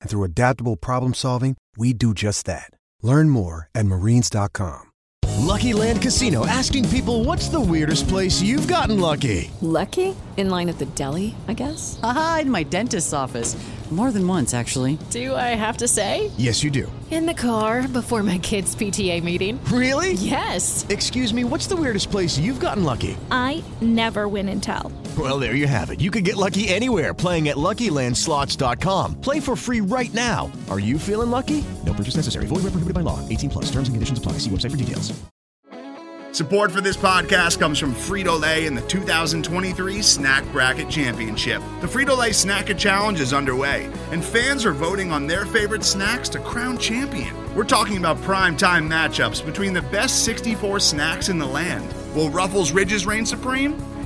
And through adaptable problem solving, we do just that. Learn more at marines.com. Lucky Land Casino asking people what's the weirdest place you've gotten lucky? Lucky? In line at the deli, I guess? Aha, in my dentist's office. More than once, actually. Do I have to say? Yes, you do. In the car before my kids' PTA meeting. Really? Yes. Excuse me, what's the weirdest place you've gotten lucky? I never win and tell. Well, there you have it. You can get lucky anywhere playing at LuckyLandSlots.com. Play for free right now. Are you feeling lucky? No purchase necessary. Void where prohibited by law. 18 plus. Terms and conditions apply. See website for details. Support for this podcast comes from Frito Lay and the 2023 Snack Bracket Championship. The Frito Lay Snacket Challenge is underway, and fans are voting on their favorite snacks to crown champion. We're talking about prime time matchups between the best 64 snacks in the land. Will Ruffles Ridges reign supreme?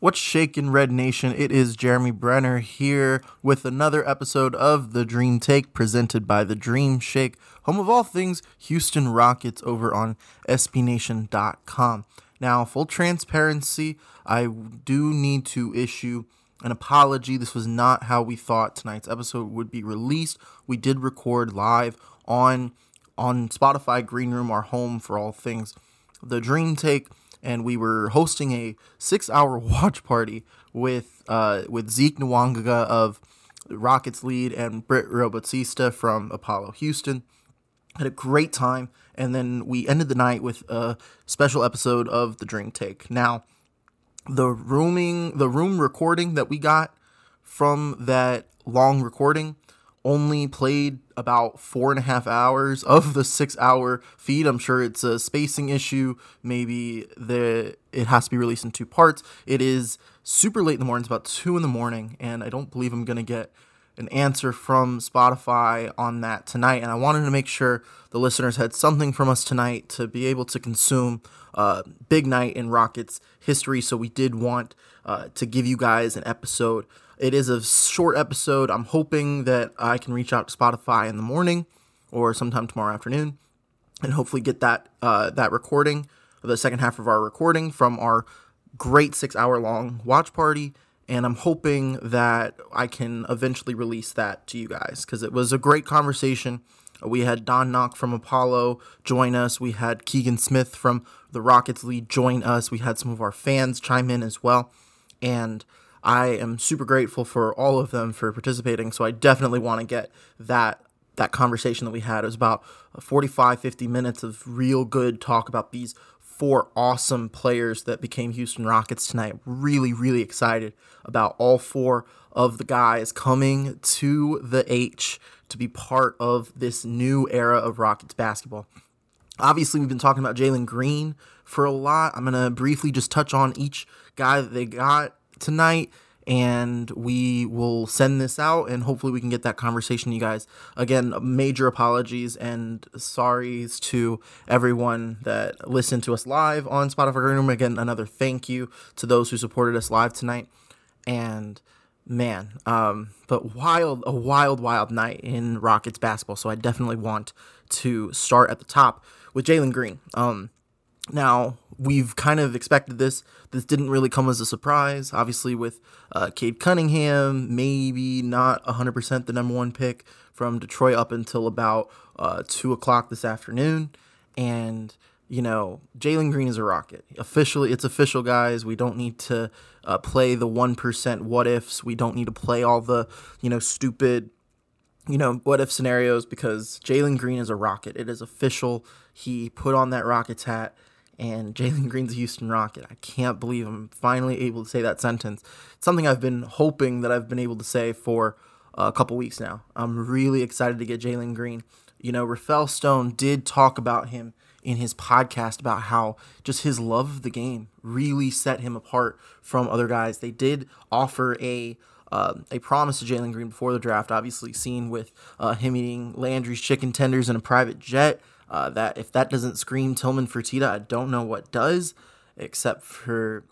What's shaking, Red Nation? It is Jeremy Brener here with another episode of The Dream Take presented by The Dream Shake, home of all things Houston Rockets over on SBNation.com. Now, full transparency, I do need to issue an apology. This was not how we thought tonight's episode would be released. We did record live on on Spotify Green Room, our home for all things The Dream Take and we were hosting a six-hour watch party with uh, with Zeke Nwanga of Rockets lead and Britt Robotista from Apollo Houston. Had a great time, and then we ended the night with a special episode of the Dream Take. Now, the rooming, the room recording that we got from that long recording only played about four and a half hours of the six hour feed. I'm sure it's a spacing issue. Maybe the it has to be released in two parts. It is super late in the morning. It's about two in the morning, and I don't believe I'm gonna get an answer from Spotify on that tonight. And I wanted to make sure the listeners had something from us tonight to be able to consume uh, big night in Rockets history. So we did want uh, to give you guys an episode it is a short episode. I'm hoping that I can reach out to Spotify in the morning or sometime tomorrow afternoon and hopefully get that uh, that recording, the second half of our recording from our great six hour long watch party. And I'm hoping that I can eventually release that to you guys because it was a great conversation. We had Don Knock from Apollo join us. We had Keegan Smith from the Rockets lead join us. We had some of our fans chime in as well. And I am super grateful for all of them for participating. So I definitely want to get that that conversation that we had. It was about 45, 50 minutes of real good talk about these four awesome players that became Houston Rockets tonight. Really, really excited about all four of the guys coming to the H to be part of this new era of Rockets basketball. Obviously, we've been talking about Jalen Green for a lot. I'm going to briefly just touch on each guy that they got tonight and we will send this out and hopefully we can get that conversation you guys. Again major apologies and sorries to everyone that listened to us live on spotify room again another thank you to those who supported us live tonight. And man um but wild a wild wild night in rockets basketball. So i definitely want to start at the top with jalen green. Um now, we've kind of expected this. This didn't really come as a surprise. Obviously, with uh, Cade Cunningham, maybe not 100% the number one pick from Detroit up until about uh, 2 o'clock this afternoon. And, you know, Jalen Green is a rocket. Officially, it's official, guys. We don't need to uh, play the 1% what ifs. We don't need to play all the, you know, stupid you know, what if scenarios because Jalen Green is a rocket. It is official. He put on that Rockets hat and Jalen Green's a Houston Rocket. I can't believe I'm finally able to say that sentence. It's something I've been hoping that I've been able to say for a couple weeks now. I'm really excited to get Jalen Green. You know, Rafael Stone did talk about him in his podcast about how just his love of the game really set him apart from other guys. They did offer a uh, a promise to Jalen Green before the draft, obviously seen with uh, him eating Landry's chicken tenders in a private jet. Uh, that if that doesn't scream Tillman Fertitta, I don't know what does, except for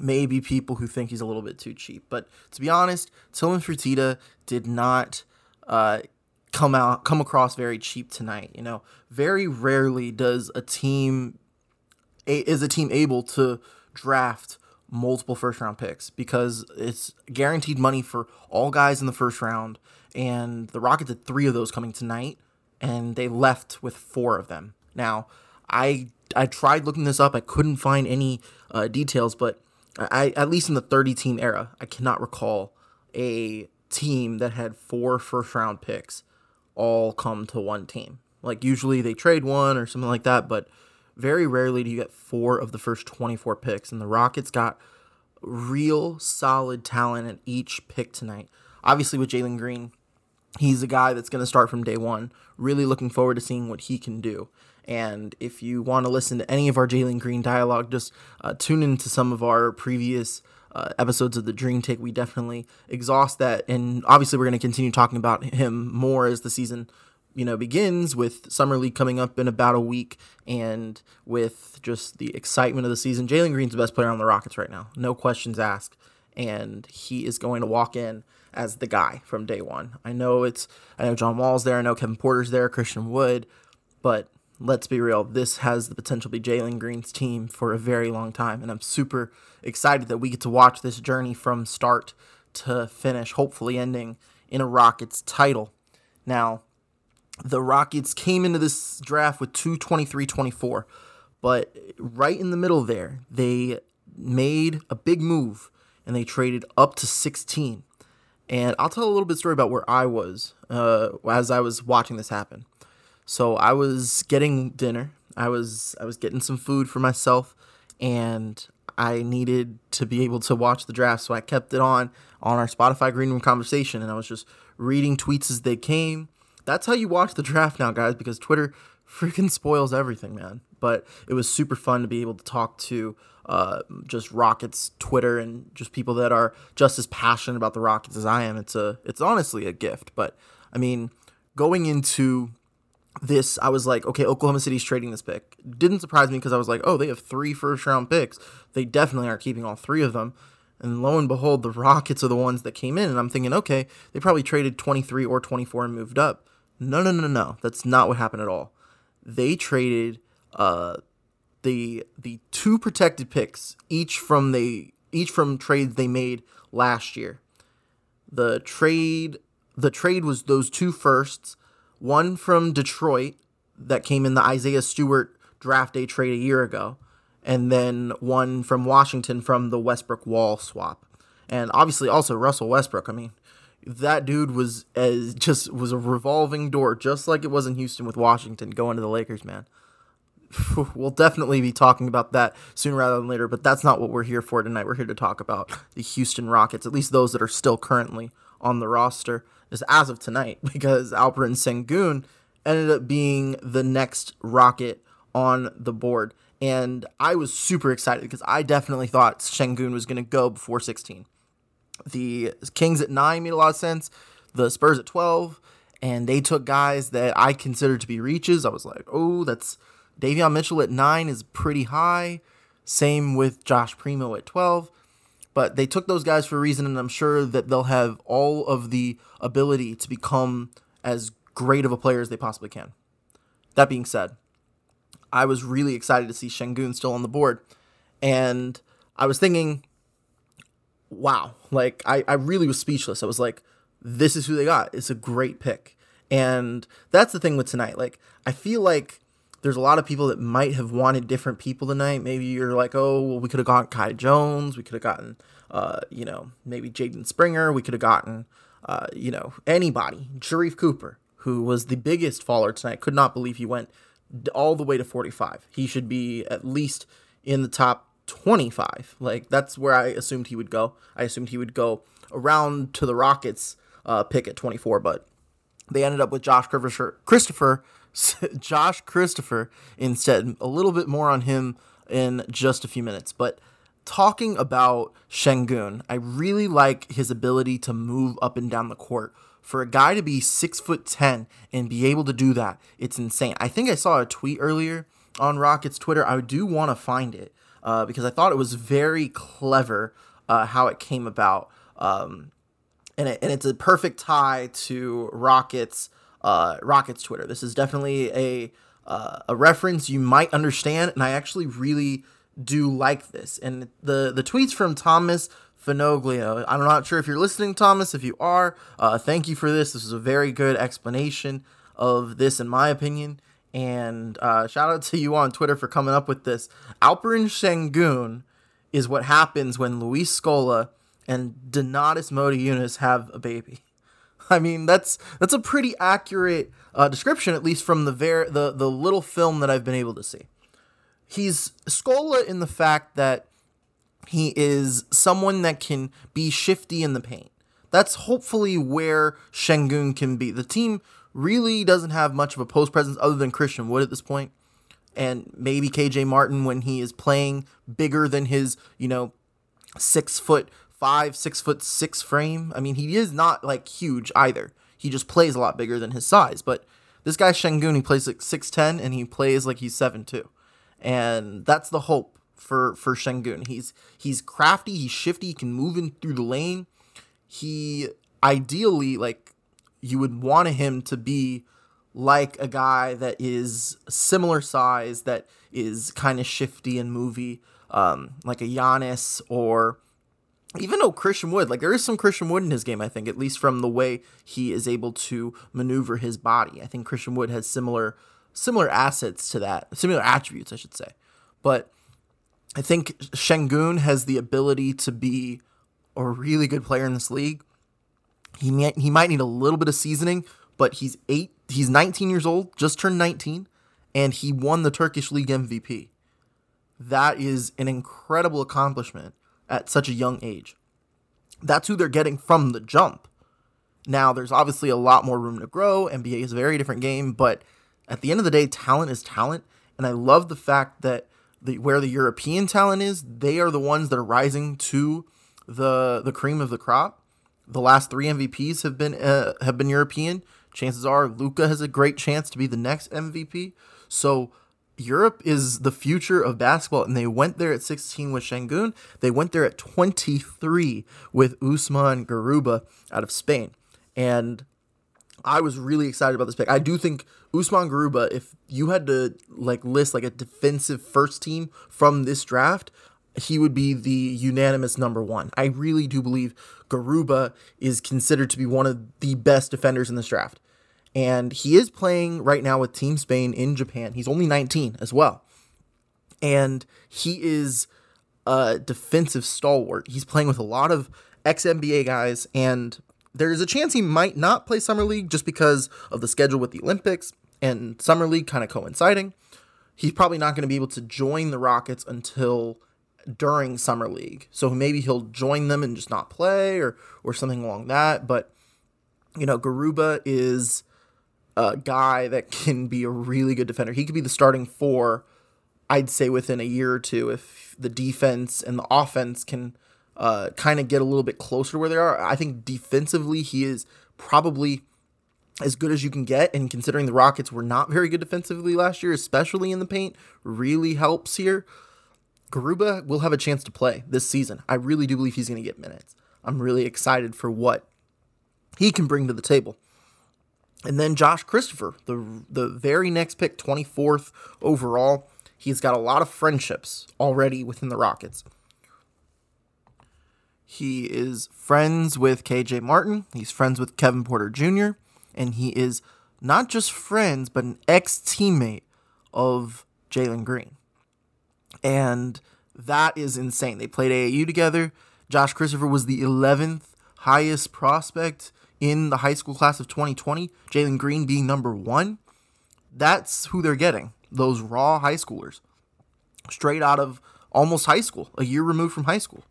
maybe people who think he's a little bit too cheap. But to be honest, Tillman Fertitta did not uh, come out come across very cheap tonight. You know, very rarely does a team a, is a team able to draft multiple first round picks because it's guaranteed money for all guys in the first round and the Rockets had 3 of those coming tonight and they left with four of them. Now, I I tried looking this up. I couldn't find any uh, details, but I at least in the 30 team era, I cannot recall a team that had four first round picks all come to one team. Like usually they trade one or something like that, but very rarely do you get four of the first 24 picks. And the Rockets got real solid talent at each pick tonight. Obviously with Jalen Green, he's a guy that's going to start from day one. Really looking forward to seeing what he can do. And if you want to listen to any of our Jalen Green dialogue, just uh, tune into some of our previous uh, episodes of the Dream Take. We definitely exhaust that, and obviously we're going to continue talking about him more as the season, you know, begins with summer league coming up in about a week, and with just the excitement of the season. Jalen Green's the best player on the Rockets right now, no questions asked, and he is going to walk in as the guy from day one. I know it's I know John Wall's there, I know Kevin Porter's there, Christian Wood, but let's be real, this has the potential to be Jalen Green's team for a very long time, and I'm super excited that we get to watch this journey from start to finish, hopefully ending in a Rockets title. Now, the Rockets came into this draft with 223 24, but right in the middle there, they made a big move and they traded up to 16 and I'll tell a little bit story about where I was uh, as I was watching this happen. So I was getting dinner. I was I was getting some food for myself, and I needed to be able to watch the draft. So I kept it on on our Spotify Green Room conversation, and I was just reading tweets as they came. That's how you watch the draft now, guys, because Twitter freaking spoils everything, man. But it was super fun to be able to talk to uh, just Rockets Twitter and just people that are just as passionate about the Rockets as I am. It's a it's honestly a gift. But I mean, going into this, I was like, okay, Oklahoma City's trading this pick. Didn't surprise me because I was like, oh, they have three first round picks. They definitely aren't keeping all three of them. And lo and behold, the Rockets are the ones that came in. And I'm thinking, okay, they probably traded 23 or 24 and moved up. No, no, no, no. That's not what happened at all. They traded uh, the the two protected picks, each from the each from trades they made last year. The trade the trade was those two firsts, one from Detroit that came in the Isaiah Stewart draft day trade a year ago, and then one from Washington from the Westbrook Wall swap. And obviously also Russell Westbrook. I mean, that dude was as just was a revolving door, just like it was in Houston with Washington going to the Lakers, man. we'll definitely be talking about that sooner rather than later, but that's not what we're here for tonight. We're here to talk about the Houston Rockets, at least those that are still currently on the roster, as of tonight, because Alperen Sengun ended up being the next Rocket on the board. And I was super excited because I definitely thought Sengun was going to go before 16. The Kings at 9 made a lot of sense. The Spurs at 12. And they took guys that I considered to be reaches. I was like, oh, that's Davion Mitchell at 9 is pretty high. Same with Josh Primo at 12. But they took those guys for a reason, and I'm sure that they'll have all of the ability to become as great of a player as they possibly can. That being said, I was really excited to see Sengun still on the board. And I was thinking, wow, like I, I really was speechless. I was like, this is who they got. It's a great pick. And that's the thing with tonight. Like, I feel like there's a lot of people that might have wanted different people tonight. Maybe you're like, oh, well, we could have gotten Kai Jones. We could have gotten, uh, you know, maybe Jaden Springer. We could have gotten, uh, you know, anybody. Sharife Cooper, who was the biggest faller tonight. Could not believe he went all the way to 45. He should be at least in the top 25. Like that's where I assumed he would go. I assumed he would go around to the Rockets uh, pick at 24, but they ended up with Josh Christopher Josh Christopher instead. A little bit more on him in just a few minutes, but talking about Sengun, I really like his ability to move up and down the court for a guy to be six foot ten and be able to do that, it's insane. I think I saw a tweet earlier on Rockets Twitter. I do want to find it uh, because I thought it was very clever uh, how it came about, um, and it, and it's a perfect tie to Rockets uh, Rockets Twitter. This is definitely a uh, a reference you might understand, and I actually really do like this. And the the tweets from Thomas Finoglio. I'm not sure if you're listening, Thomas. If you are, uh, thank you for this. This is a very good explanation of this, in my opinion. And uh, shout out to you on Twitter for coming up with this. Alperen Sengun is what happens when Luis Scola and Donatus Donatas Motiejunas have a baby. I mean, that's that's a pretty accurate uh, description, at least from the ver- the the little film that I've been able to see. He's Scola in the fact that he is someone that can be shifty in the paint. That's hopefully where Sengun can be. The team really doesn't have much of a post presence other than Christian Wood at this point, and maybe KJ Martin when he is playing bigger than his, you know, six foot five, six foot six frame. I mean, he is not like huge either. He just plays a lot bigger than his size. But this guy Sengun, he plays like six ten, and he plays like he's seven two, and that's the hope for for Sengun. He's he's crafty, he's shifty, he can move in through the lane. He ideally like you would want him to be like a guy that is similar size, that is kind of shifty and movie, um, like a Giannis or even though Christian Wood, like there is some Christian Wood in his game, I think, at least from the way he is able to maneuver his body. I think Christian Wood has similar similar assets to that, similar attributes, I should say. But I think Sengun has the ability to be a really good player in this league. He might, he might need a little bit of seasoning, but he's eight. He's 19 years old, just turned 19, and he won the Turkish League MVP. That is an incredible accomplishment at such a young age. That's who they're getting from the jump. Now, there's obviously a lot more room to grow. NBA is a very different game, but at the end of the day, talent is talent. And I love the fact that the where the European talent is, they are the ones that are rising to the the cream of the crop. The last three MVPs have been uh, have been European. Chances are Luka has a great chance to be the next MVP. So Europe is the future of basketball, and they went there at 16 with Sengun. They went there at 23 with Usman Garuba out of Spain. And I was really excited about this pick. I do think Usman Garuba, if you had to like list like a defensive first team from this draft, he would be the unanimous number one. I really do believe Garuba is considered to be one of the best defenders in this draft. And he is playing right now with Team Spain in Japan. He's only 19 as well. And he is a defensive stalwart. He's playing with a lot of ex NBA guys, and there's a chance he might not play Summer League just because of the schedule with the Olympics and Summer League kind of coinciding. He's probably not going to be able to join the Rockets until during Summer League. So maybe he'll join them and just not play or or something along that, but you know, Garuba is a guy that can be a really good defender. He could be the starting four, I'd say, within a year or two if the defense and the offense can uh, kind of get a little bit closer to where they are. I think defensively, he is probably as good as you can get. And considering the Rockets were not very good defensively last year, especially in the paint, really helps here. Garuba will have a chance to play this season. I really do believe he's going to get minutes. I'm really excited for what he can bring to the table. And then Josh Christopher, the the very next pick, 24th overall. He's got a lot of friendships already within the Rockets. He is friends with KJ Martin. He's friends with Kevin Porter Jr. And he is not just friends, but an ex teammate of Jalen Green. And that is insane. They played AAU together. Josh Christopher was the 11th highest prospect in the high school class of 2020, Jalen Green being number one. That's who they're getting. Those raw high schoolers, straight out of almost high school, a year removed from high school.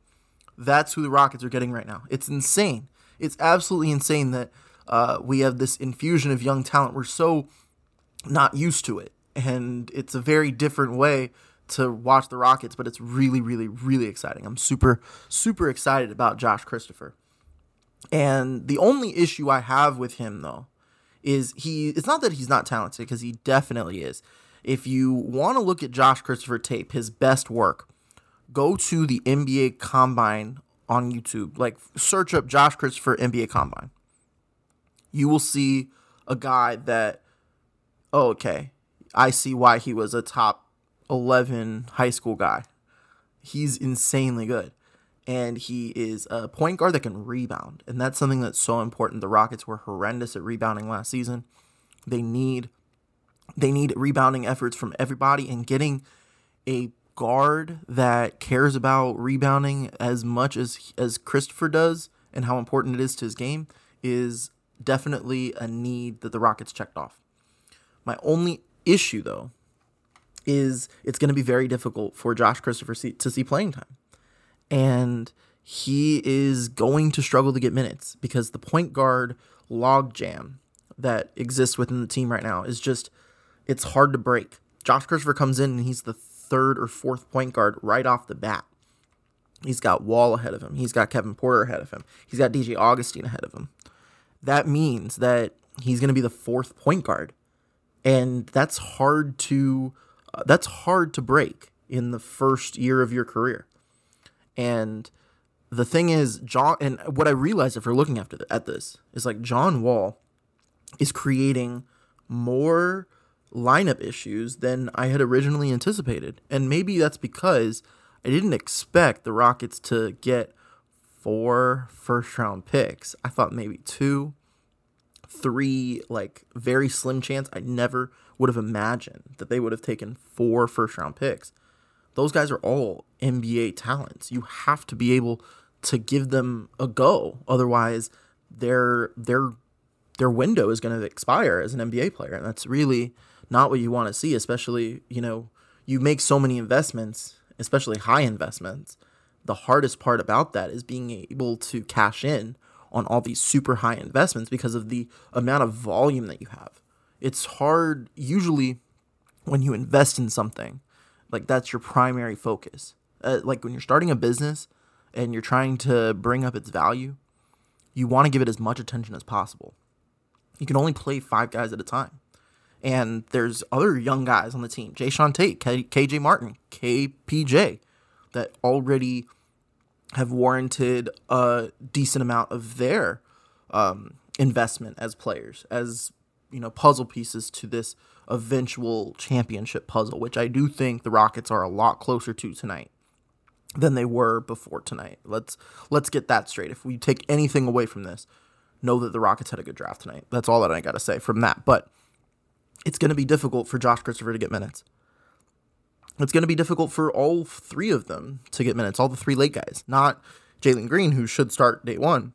That's who the Rockets are getting right now. It's insane. It's absolutely insane that uh, we have this infusion of young talent. We're so not used to it. And it's a very different way to watch the Rockets, but it's really, really, really exciting. I'm super, super excited about Josh Christopher. And the only issue I have with him, though, is he, it's not that he's not talented, because he definitely is. If you want to look at Josh Christopher tape, his best work, go to the NBA Combine on YouTube. Like, search up Josh Christopher NBA Combine. You will see a guy that, oh, okay, I see why he was a top 11 high school guy. He's insanely good. And he is a point guard that can rebound. And that's something that's so important. The Rockets were horrendous at rebounding last season. They need they need rebounding efforts from everybody and getting a guard that cares about rebounding as much as as Christopher does and how important it is to his game is definitely a need that the Rockets checked off. My only issue though is it's going to be very difficult for Josh Christopher to see playing time. And he is going to struggle to get minutes because the point guard logjam that exists within the team right now is just it's hard to break. Josh Christopher comes in and he's the third or fourth point guard right off the bat. He's got Wall ahead of him. He's got Kevin Porter ahead of him. He's got DJ Augustin ahead of him. That means that he's going to be the fourth point guard. And that's hard to uh, that's hard to break in the first year of your career. And the thing is, John, and what I realized if we're looking after the, at this is like John Wall is creating more lineup issues than I had originally anticipated. And maybe that's because I didn't expect the Rockets to get four first round picks. I thought maybe two, three, like very slim chance. I never would have imagined that they would have taken four first round picks. Those guys are all NBA talents. You have to be able to give them a go. Otherwise, their their their window is going to expire as an NBA player, and that's really not what you want to see. Especially, you know, you make so many investments, especially high investments. The hardest part about that is being able to cash in on all these super high investments because of the amount of volume that you have it's hard usually when you invest in something like that's your primary focus. Uh, like when you're starting a business and you're trying to bring up its value you want to give it as much attention as possible. You can only play five guys at a time. And there's other young guys on the team Jae'Sean Tate K- kj martin kpj that already have warranted a decent amount of their um, investment as players as you know puzzle pieces to this eventual championship puzzle, which I do think the Rockets are a lot closer to tonight than they were before tonight. Let's let's get that straight. If we take anything away from this, know that the Rockets had a good draft tonight. That's all that I got to say from that. But it's going to be difficult for Josh Christopher to get minutes. It's going to be difficult for all three of them to get minutes, all the three late guys. Not Jalen Green, who should start day one,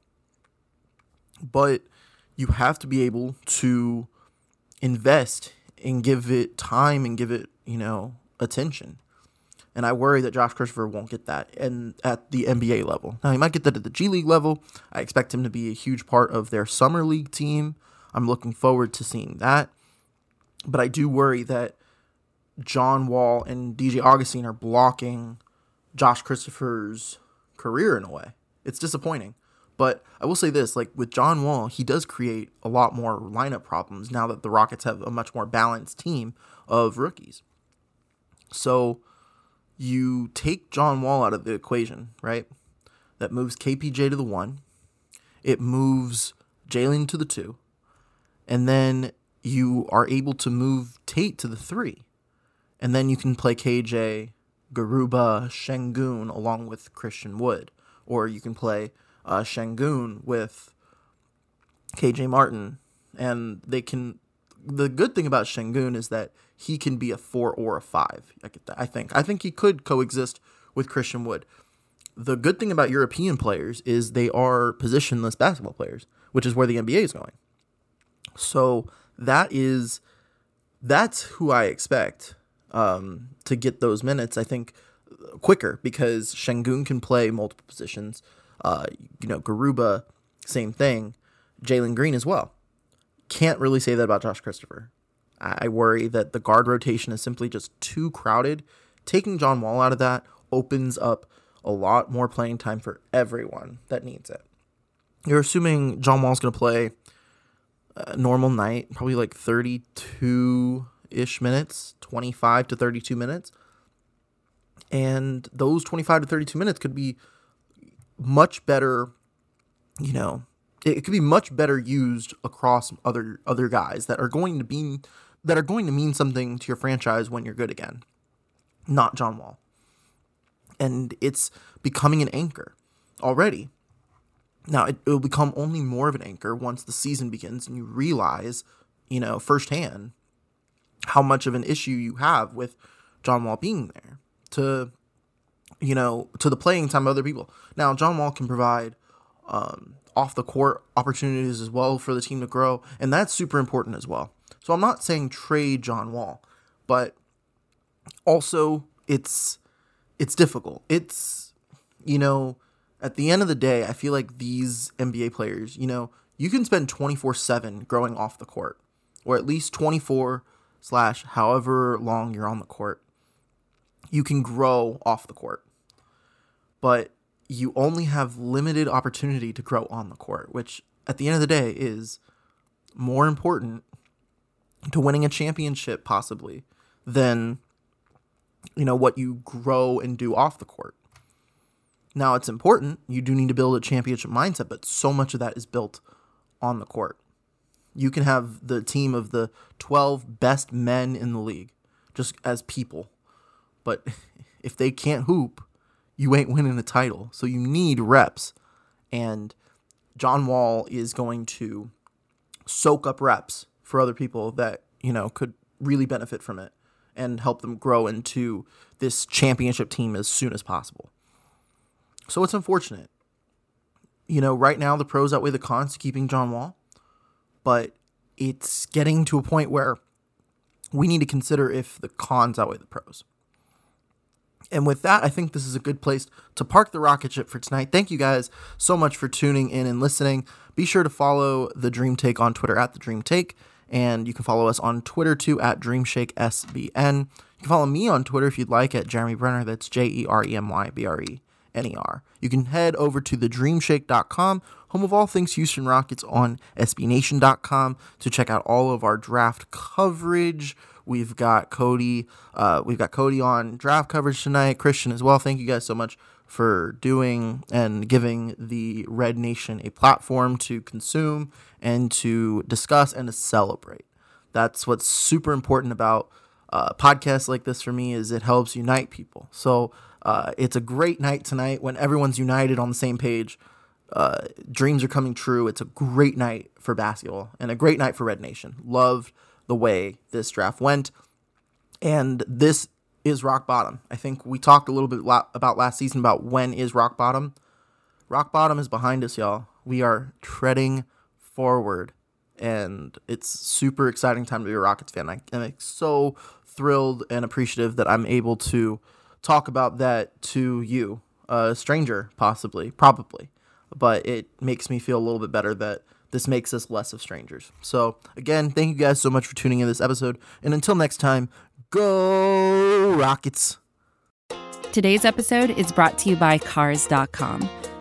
but you have to be able to invest and give it time and give it, you know, attention. And I worry that Josh Christopher won't get that and at the NBA level. Now he might get that at the G League level. I expect him to be a huge part of their summer league team. I'm looking forward to seeing that. But I do worry that John Wall and DJ Augustin are blocking Josh Christopher's career in a way. It's disappointing. But I will say this like with John Wall, he does create a lot more lineup problems now that the Rockets have a much more balanced team of rookies. So you take John Wall out of the equation, right? That moves KPJ to the one, it moves Jalen to the two, and then you are able to move Tate to the three. And then you can play KJ, Garuba, Sengun along with Christian Wood. Or you can play uh, Sengun with KJ Martin. And they can. The good thing about Sengun is that he can be a four or a five. I, think. I think he could coexist with Christian Wood. The good thing about European players is they are positionless basketball players, which is where the NBA is going. So that is that's who I expect um, to get those minutes. I think quicker because Sengun can play multiple positions. Uh, you know, Garuba, same thing. Jalen Green as well. Can't really say that about Josh Christopher. I worry that the guard rotation is simply just too crowded. Taking John Wall out of that opens up a lot more playing time for everyone that needs it. You're assuming John Wall's going to play a normal night, probably like 32 ish minutes, 25 to 32 minutes. And those 25 to 32 minutes could be much better, you know, it could be much better used across other other guys that are going to be that are going to mean something to your franchise when you're good again. Not John Wall. And it's becoming an anchor already. Now, it, will become only more of an anchor once the season begins and you realize, you know, firsthand how much of an issue you have with John Wall being there to, you know, to the playing time of other people. Now, John Wall can provide um, off the court opportunities as well for the team to grow, and that's super important as well. So I'm not saying trade John Wall, but also it's it's difficult. It's you know, at the end of the day, I feel like these NBA players, you know, you can spend 24/7 growing off the court or at least 24 slash however long you're on the court, you can grow off the court. But you only have limited opportunity to grow on the court, which at the end of the day is more important to winning a championship possibly than you know what you grow and do off the court. Now it's important, you do need to build a championship mindset, but so much of that is built on the court. You can have the team of the 12 best men in the league just as people. But if they can't hoop, you ain't winning the title. So you need reps. And John Wall is going to soak up reps for other people that, you know, could really benefit from it and help them grow into this championship team as soon as possible. So it's unfortunate. You know, right now the pros outweigh the cons keeping John Wall but it's getting to a point where we need to consider if the cons outweigh the pros. And with that, I think this is a good place to park the rocket ship for tonight. Thank you guys so much for tuning in and listening. Be sure to follow the Dream Take on Twitter at the Dream Take, and you can follow us on Twitter too at DreamShakeSBN. You can follow me on Twitter if you'd like at Jeremy Brener. That's J E R E M Y B R E N E R. You can head over to thedreamshake.com home of all things Houston Rockets on SBNation.com to check out all of our draft coverage. We've got Cody, uh, we've got Cody on draft coverage tonight. Christian as well. Thank you guys so much for doing and giving the Red Nation a platform to consume and to discuss and to celebrate. That's what's super important about uh, podcasts like this for me is it helps unite people. So uh, it's a great night tonight when everyone's united on the same page uh, dreams are coming true. It's a great night for basketball and a great night for Red Nation. Loved the way this draft went. And this is rock bottom. I think we talked a little bit about last season about when is rock bottom. Rock bottom is behind us, y'all. We are treading forward, and it's super exciting time to be a Rockets fan. I am so thrilled and appreciative that I'm able to talk about that to you, a stranger, possibly, probably but it makes me feel a little bit better that this makes us less of strangers. So, again, thank you guys so much for tuning in this episode. And until next time, go Rockets. Today's episode is brought to you by Cars.com.